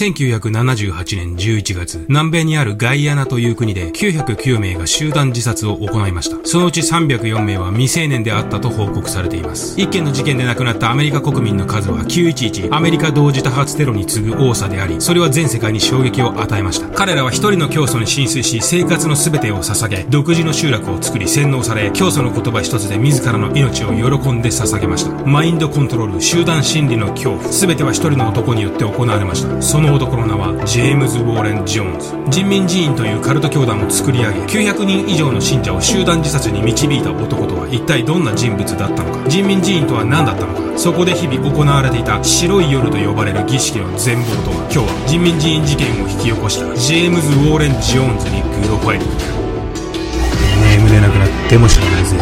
1978年11月、南米にあるガイアナという国で909名が集団自殺を行いました。そのうち304名は未成年であったと報告されています。一件の事件で亡くなったアメリカ国民の数は911アメリカ同時多発テロに次ぐ多さであり、それは全世界に衝撃を与えました。彼らは一人の教祖に浸水し、生活の全てを捧げ、独自の集落を作り洗脳され、教祖の言葉一つで自らの命を喜んで捧げました。マインドコントロール、集団心理の恐怖、全ては一人の男によって行われました。その男の名は、ジェームズ・ウォーレン・ジョーンズ。人民寺院というカルト教団を作り上げ、900人以上の信者を集団自殺に導いた男とは一体どんな人物だったのか。人民寺院とは何だったのか。そこで日々行われていた白い夜と呼ばれる儀式の全貌とは、今日は人民寺院事件を引き起こしたジェームズ・ウォーレン・ジョーンズにグッドファイル。眠れなくなっても知らないぜ。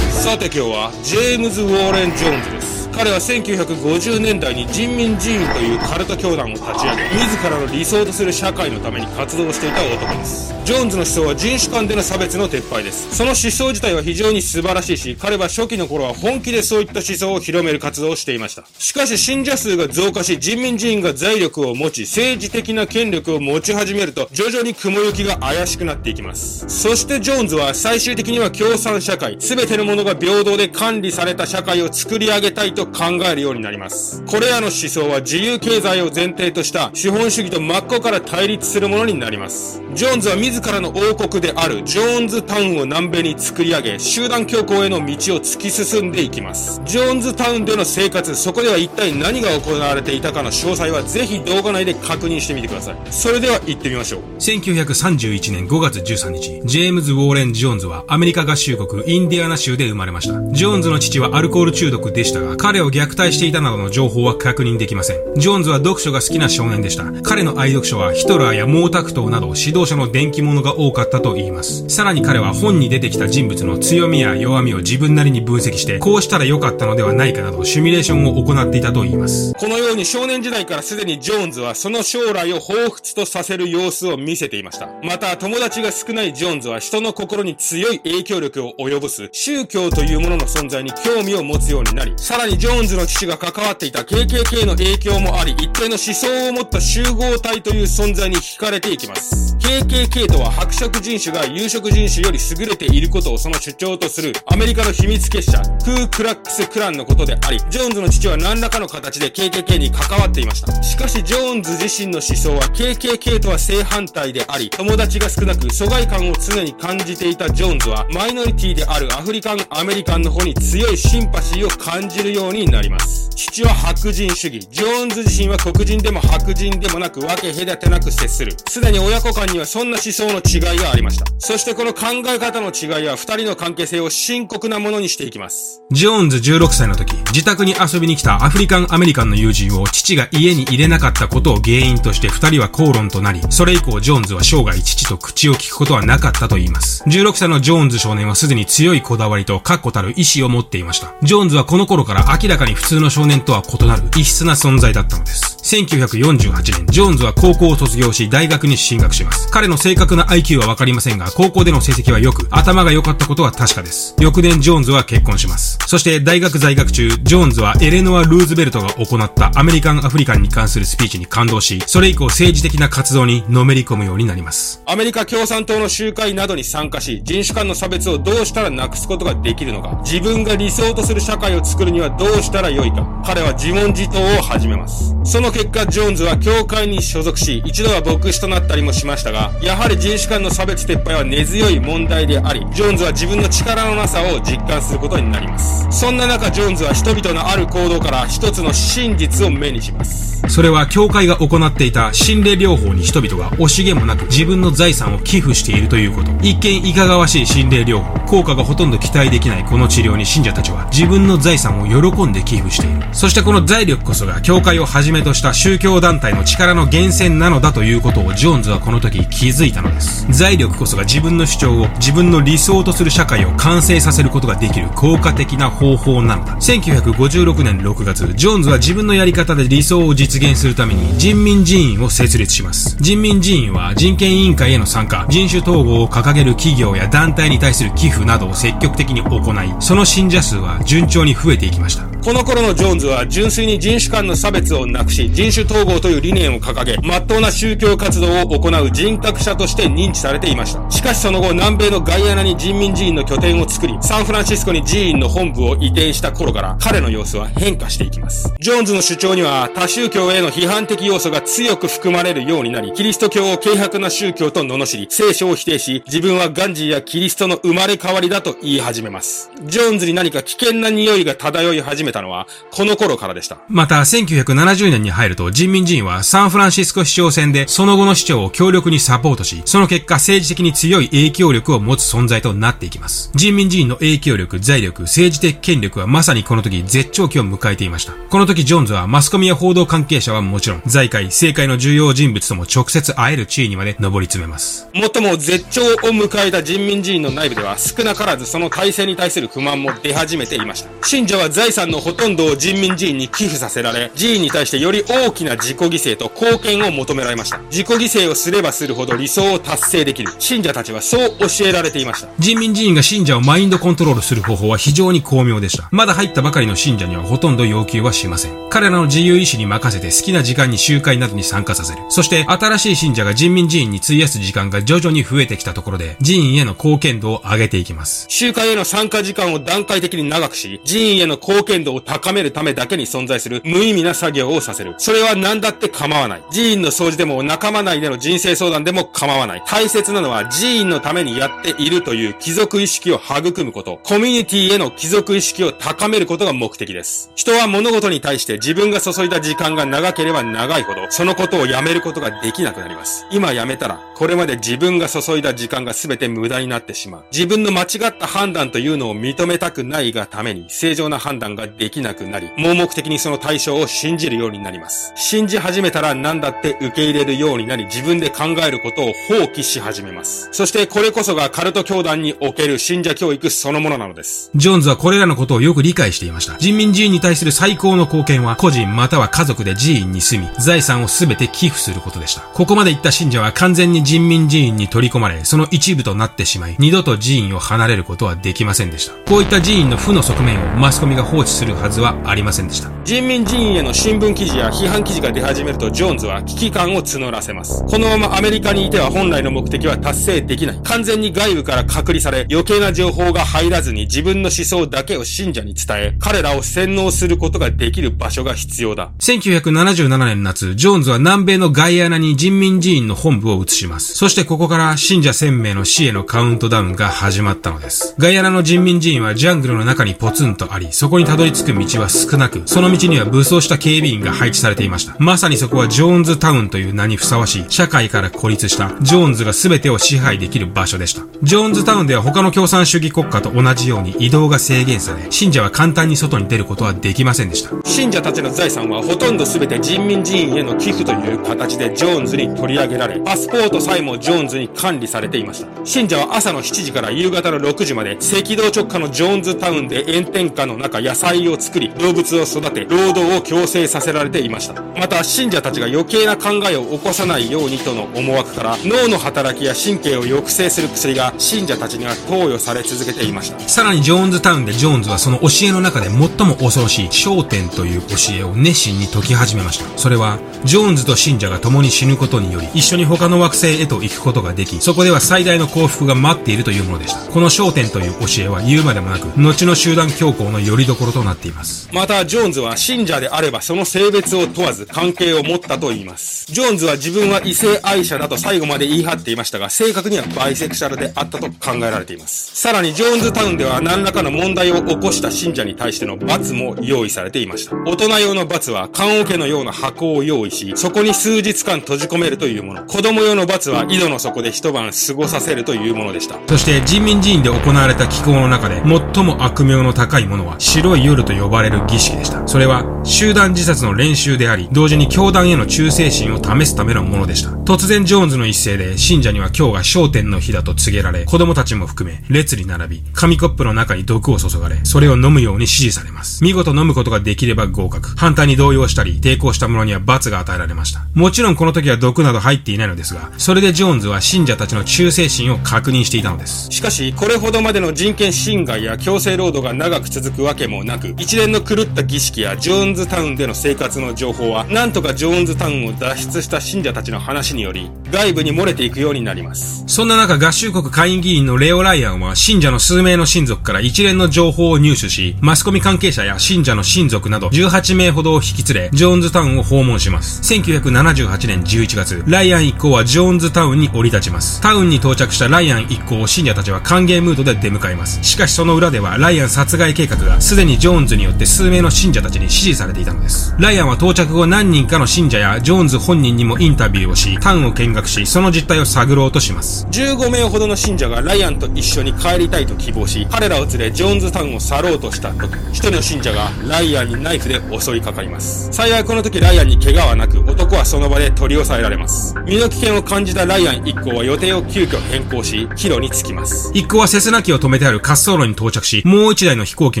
さて今日はジェームズ・ウォーレン・ジョーンズです彼は1950年代に人民寺院というカルト教団を立ち上げ自らの理想とする社会のために活動していた男です。ジョーンズの思想は人種間での差別の撤廃です。その思想自体は非常に素晴らしいし彼は初期の頃は本気でそういった思想を広める活動をしていました。しかし信者数が増加し人民寺院が財力を持ち政治的な権力を持ち始めると徐々に雲行きが怪しくなっていきます。そしてジョーンズは最終的には共産社会全てのものが平等で管理された社会を作り上げたいと考えるようになります。これらの思想は自由経済を前提とした資本主義と真っ向から対立するものになります。ジョーンズは自らの王国であるジョーンズタウンを南米に作り上げ、集団強行への道を突き進んでいきます。ジョーンズタウンでの生活、そこでは一体何が行われていたかの詳細はぜひ動画内で確認してみてください。それでは行ってみましょう。1931年5月13日、ジェームズ・ウォーレン・ジョーンズはアメリカ合衆国インディアナ州で生まれました。ジョーンズの父はアルコール中毒でしたが、彼を虐待していたなどの情報は確認できません。ジョーンズは読書が好きな少年でした。彼の愛読書はヒトラーや毛沢東など指導者の伝記物が多かったと言います。さらに彼は本に出てきた人物の強みや弱みを自分なりに分析して、こうしたら良かったのではないかなどシミュレーションを行っていたと言います。このように少年時代からすでにジョーンズはその将来を彷彿とさせる様子を見せていました。また友達が少ないジョーンズは人の心に強い影響力を及ぼす宗教というものの存在に興味を持つようになり、さらにジョーンズの父が関わっていた KKK の影響もあり、一定の思想を持った集合体という存在に惹かれていきます。KKK とは白色人種が有色人種より優れていることをその主張とするアメリカの秘密結社、クークラックスクランのことであり、ジョーンズの父は何らかの形で KKK に関わっていました。しかしジョーンズ自身の思想は KKK とは正反対であり、友達が少なく疎外感を常に感じていたジョーンズは、マイノリティであるアフリカンアメリカンの方に強いシンパシーを感じるようになります。父は白人主義。ジョーンズ自身は黒人でも白人でもなく分け隔てなく接する。すでに親子間にはそんな思想の違いがありました。そしてこの考え方の違いは二人の関係性を深刻なものにしていきます。ジョーンズ16歳の時、自宅に遊びに来たアフリカンアメリカンの友人を父が家に入れなかったことを原因として二人は口論となり、それ以降ジョーンズは生涯父と口を聞くことはなかったと言います。16歳のジョーンズ少年はすでに強いこだわりと確固たる意志を持っていました。ジョーンズはこの頃から明らかに普通の少年とは異なる異質な存在だったのです。1948年、ジョーンズは高校を卒業し、大学に進学します。彼の正確な IQ はわかりませんが、高校での成績は良く、頭が良かったことは確かです。翌年、ジョーンズは結婚します。そして、大学在学中、ジョーンズはエレノア・ルーズベルトが行ったアメリカン・アフリカンに関するスピーチに感動し、それ以降政治的な活動にのめり込むようになります。アメリカ共産党の集会などに参加し、人種間の差別をどうしたらなくすことができるのか、自分が理想とする社会を作るにはどううしたらよいか、彼は自問自答を始めます。その結果、ジョーンズは教会に所属し、一度は牧師となったりもしましたが、やはり人種間の差別撤廃は根強い問題であり、ジョーンズは自分の力のなさを実感することになります。そんな中、ジョーンズは人々のある行動から一つの真実を目にします。それは教会が行っていた心霊療法に人々が惜しげもなく自分の財産を寄付しているということ。一見いかがわしい心霊療法、効果がほとんど期待できないこの治療に信者たちは自分の財産を喜んで寄付している。そしてこの財力こそが教会をはじめとした宗教団体の力の源泉なのだということをジョーンズはこの時気づいたのです。財力こそが自分の主張を自分の理想とする社会を完成させることができる効果的な方法なのだ。1956年6月、ジョーンズは自分のやり方で理想を実現するために人民寺院を設立します。人民寺院は人権委員会への参加、人種統合を掲げる企業や団体に対する寄付などを積極的に行い、その信者数は順調に増えていきました。この頃のジョーンズは純粋に人種間の差別をなくし、人種統合という理念を掲げ、真っ当な宗教活動を行う人格者として認知されていました。しかしその後、南米のガイアナに人民寺院の拠点を作り、サンフランシスコに寺院の本部を移転した頃から、彼の様子は変化していきます。ジョーンズの主張には、多宗教への批判的要素が強く含まれるようになり、キリスト教を軽薄な宗教と罵り、聖書を否定し、自分はガンジーやキリストの生まれ変わりだと言い始めます。ジョーンズに何か危険な匂いが漂い始めたのは、この頃からでした。また、1970年に入ると、人民人はサンフランシスコ市長選で、その後の市長を強力にサポートし、その結果政治的に強い影響力を持つ存在となっていきます。人民人の影響力、財力、政治的権力はまさにこの時絶頂期を迎えていました。この時ジョーンズはマスコミや報道関係者はもちろん、財界、政界の重要人物とも直接会える地位にまで上り詰めます。もっとも絶頂を迎えた人民人の内部では少なからずその体制に対する不満も出始めていました。信者は財産のほとんどを人民寺院に寄付させられ、寺院に対してより大きな自己犠牲と貢献を求められました。自己犠牲をすればするほど理想を達成できる。信者たちはそう教えられていました。人民寺院が信者をマインドコントロールする方法は非常に巧妙でした。まだ入ったばかりの信者にはほとんど要求はしません。彼らの自由意志に任せて好きな時間に集会などに参加させる。そして新しい信者が人民寺院に費やす時間が徐々に増えてきたところで、寺院への貢献度を上げていきます。集会への参加時間を段階的に長くし、寺院への貢献度を高めるためだけに存在する無意味な作業をさせる。それは何だって構わない。寺院の掃除でも仲間内での人生相談でも構わない。大切なのは寺院のためにやっているという貴族意識を育むこと、コミュニティへの貴族意識を高めることが目的です。人は物事に対して自分が注いだ時間が長ければ長いほど、そのことをやめることができなくなります。今やめたら、これまで自分が注いだ時間が全て無駄になってしまう。自分の間違った判断というのを認めたくないがために、正常な判断ができなくなり、盲目的にその対象を信じるようになります。信じ始めたら何だって受け入れるようになり、自分で考えることを放棄し始めます。そしてこれこそがカルト教団における信者教育そのものなのです。ジョーンズはこれらのことをよく理解していました。人民寺院に対する最高の貢献は、個人または家族で寺院に住み、財産をすべて寄付することでした。ここまで言った信者は完全に人民寺院に取り込まれ、その一部となってしまい、二度と寺院を離れることはできませんでした。こういった寺院の負の側面をマスコミが放置するはずはありませんでした。人民寺院への新聞記事や批判記事が出始めると、ジョーンズは危機感を募らせます。このままアメリカにいては本来の目的は達成できない。完全に外部から隔離され、余計な情報が入らずに自分の思想だけを信者に伝え、彼らを洗脳することができる場所が必要だ。1977年夏、ジョーンズは南米のガイアナに人民寺院の本部を移します。そしてここから信者1000名の死へのカウントダウンが始まったのです。ガイアナの人民寺院はジャングルの中にポツンとあり、そこにたどり着く道は少なく、その道には武装した警備員が配置されていました。まさにそこはジョーンズタウンという名にふさわしい、社会から孤立したジョーンズが全てを支配できる場所でした。ジョーンズタウンでは他の共産主義国家と同じように移動が制限され、信者は簡単に外に出ることはできませんでした。信者たちの財産はほとんど全て人民寺院への寄付という形でジョーンズに取り上げられ、パスポートさえもジョーンズに管理されていました。信者は朝の7時から夕方の6時まで、赤道直下のジョーンズタウンで炎天下の中野菜をを作り、動物を育て、労働を強制させられていました。また、信者たちが余計な考えを起こさないようにとの思惑から、脳の働きや神経を抑制する薬が信者たちには投与され続けていました。さらにジョーンズタウンでジョーンズはその教えの中で最も恐ろしい焦点という教えを熱心に解き始めました。それは、ジョーンズと信者が共に死ぬことにより、一緒に他の惑星へと行くことができ、そこでは最大の幸福が待っているというものでした。この焦点という教えは言うまでもなく、後の集団強行の拠り所となっています。また、ジョーンズは信者であればその性別を問わず関係を持ったと言います。ジョーンズは自分は異性愛者だと最後まで言い張っていましたが、正確にはバイセクシャルであったと考えられています。さらに、ジョーンズタウンでは何らかの問題を起こした信者に対しての罰も用意されていました。大人用の罰は、棺桶のような箱を用意し、そこに数日間閉じ込めるというもの。子供用の罰は、井戸の底で一晩過ごさせるというものでした。そして、人民寺院で行われた気候の中で、最も悪名の高いものは、白い夜と呼ばれる儀式でした。それは、集団自殺の練習であり、同時に教団への忠誠心を試すためのものでした。突然ジョーンズの一斉で、信者には今日が焦点の日だと告げられ、子供たちも含め、列に並び、紙コップの中に毒を注がれ、それを飲むように指示されます。見事飲むことができれば合格。反対に動揺したり、抵抗した者には罰が与えられました。もちろんこの時は毒など入っていないのですが、それでジョーンズは信者たちの忠誠心を確認していたのです。しかし、これほどまでの人権侵害や強制労働が長く続くわけもなく、一連の狂った儀式やジョーンズタウンでの生活の情報は、なんとかジョーンズタウンを脱出した信者たちの話により、外部に漏れていくようになります。そんな中、合衆国下院議員のレオ・ライアンは、信者の数名の親族から一連の情報を入手し、マスコミ関係者や信者の親族など18名ほどを引き連れ、ジョーンズタウンを訪問します。1978年11月、ライアン一行はジョーンズタウンに降り立ちます。タウンに到着したライアン一行を信者たちは歓迎ムードで出迎えます。しかしその裏では、ライアン殺害計画がすでにジョーンズによって数名の信者たちに指示されていたのです。ライアンは到着後何人かの信者やジョーンズ本人にもインタビューをし、タウンを見学し、その実態を探ろうとします。15名ほどの信者がライアンと一緒に帰りたいと希望し、彼らを連れジョーンズタウンを去ろうとした時、一人の信者がライアンにナイフで襲いかかります。幸いこの時ライアンに怪我はなく、男はその場で取り押さえられます。身の危険を感じたライアン一行は予定を急遽変更し、帰路に着きます。一行はセスナ機を止めてある滑走路に到着し、もう一台の飛行機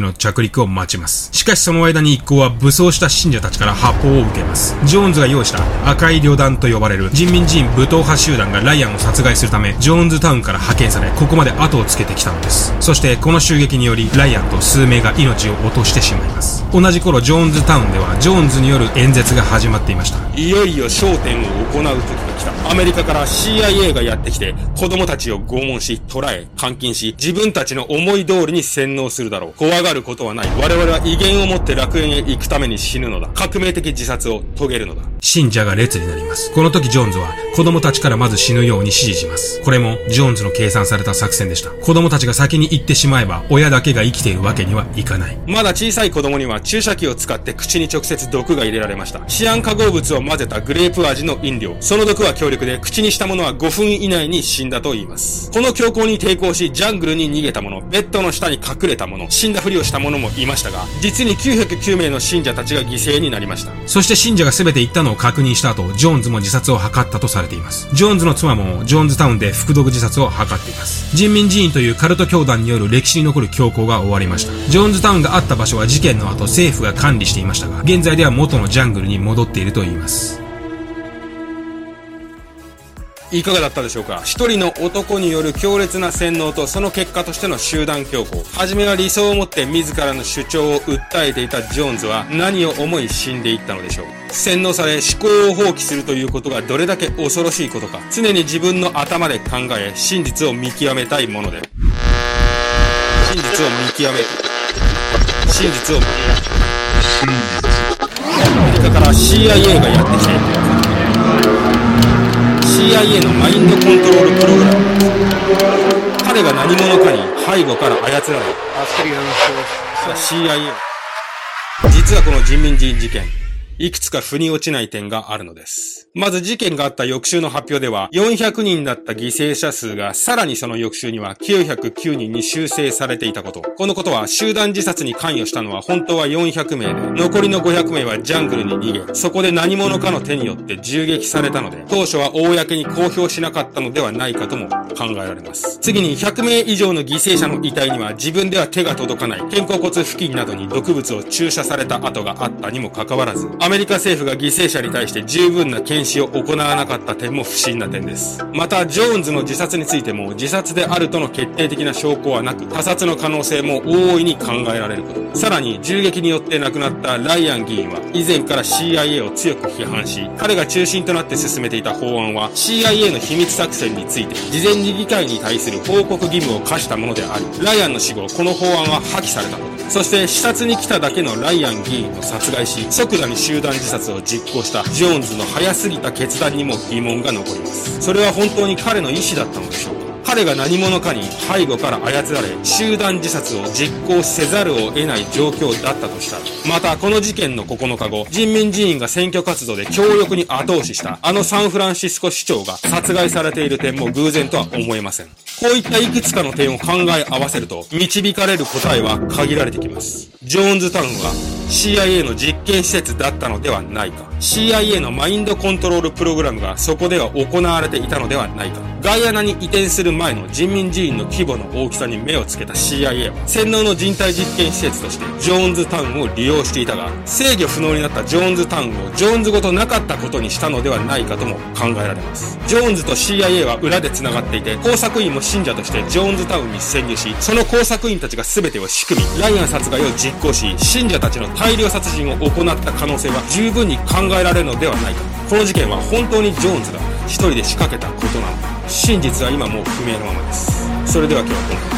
の着陸を待ちます。しかしその間に一行は武装した信者たちから発砲を受けます。ジョーンズが用意した赤い旅団と呼ばれる人民人武闘派集団がライアンを殺害するため、ジョーンズタウンから派遣され、ここまで後をつけてきたのです。そしてこの襲撃により、ライアンと数名が命を落としてしまいます。同じ頃、ジョーンズタウンでは、ジョーンズによる演説が始まっていました。いよいよ焦点を行う時が来た。アメリカから CIA がやってきて、子供たちを拷問し、捕らえ、監禁し、自分たちの思い通りに洗脳するだろう。怖がることはない。我々は威厳を持って楽園へ行くために死ぬのだ。革命的自殺を遂げるのだ。信者が列になります。この時ジョーンズは子供たちからまず死ぬように指示します。これもジョーンズの計算された作戦でした。子供たちが先に行ってしまえば親だけが生きているわけにはいかない。まだ小さい子供には注射器を使って口に直接毒が入れられました。シアン化合物を混ぜたグレープ味の飲料。その毒は強力で口にしたものは5分以内に死んだと言います。この強行に抵抗しジャングルに逃げた者、ベッドの下に隠れた者、死んだふりをした者もいましたが、実に909名の信者たちが犠牲になりました。そして信者が全て行ったのを確認した後、ジョーンズも自殺を図ったとされています。ジョーンズの妻もジョーンズタウンで服毒自殺を図っています。人民寺院というカルト教団による歴史に残る強行が終わりました。ジョーンズタウンがあった場所は事件の後政府が管理していましたが、現在では元のジャングルに戻っているといいます。いかがだったでしょうか？一人の男による強烈な洗脳とその結果としての集団強行。初めは理想を持って自らの主張を訴えていたジョーンズは何を思い死んでいったのでしょう？洗脳され思考を放棄するということがどれだけ恐ろしいことか。常に自分の頭で考え真実を見極めたいもので。真実を見極め。真実をアメリカから CIA がやってきて CIA のマインドコントロールプログラム彼が何者かに背後から操られ CIA 実はこの人民人事件いくつか腑に落ちない点があるのです。まず事件があった翌週の発表では、400人だった犠牲者数がさらにその翌週には909人に修正されていたこと。このことは集団自殺に関与したのは本当は400名で、残りの500名はジャングルに逃げ、そこで何者かの手によって銃撃されたので、当初は公に公表しなかったのではないかとも考えられます。次に100名以上の犠牲者の遺体には自分では手が届かない肩甲骨付近などに毒物を注射された跡があったにもかかわらず、メリカ政府が犠牲者に対して十分な検視を行わなかった点も不審な点です。また、ジョーンズの自殺についても自殺であるとの決定的な証拠はなく、他殺の可能性も大いに考えられること。さらに、銃撃によって亡くなったライアン議員は、以前から CIA を強く批判し、彼が中心となって進めていた法案は、CIA の秘密作戦について、事前に議会に対する報告義務を課したものであり、ライアンの死後、この法案は破棄されたこと。そして視察に来ただけのライアン議員を殺害し、即座に集団自殺を実行したジョーンズの早すぎた決断にも疑問が残ります。それは本当に彼の意思だったのでしょうか？彼が何者かに背後から操られ、集団自殺を実行せざるを得ない状況だったとしたら、またこの事件の9日後、人民人員が選挙活動で強力に後押ししたあのサンフランシスコ市長が殺害されている点も偶然とは思えません。こういったいくつかの点を考え合わせると、導かれる答えは限られてきます。ジョーンズタウンは CIA の実験施設だったのではないか。CIA のマインドコントロールプログラムがそこでは行われていたのではないか。ガイアナに移転する前の人民寺院の規模の大きさに目をつけた CIA は、洗脳の人体実験施設としてジョーンズタウンを利用していたが、制御不能になったジョーンズタウンをジョーンズごとなかったことにしたのではないかとも考えられます。ジョーンズと CIA は裏で繋がっていて、工作員も信者としてジョーンズタウンに潜入し、その工作員たちが全てを仕組み、ライアン殺害を実行し、信者たちの大量殺人を行った可能性は十分に考えられるのではないか。この事件は本当にジョーンズが一人で仕掛けたことなのか。真実は今もう不明のままです。それでは今日はこの辺で。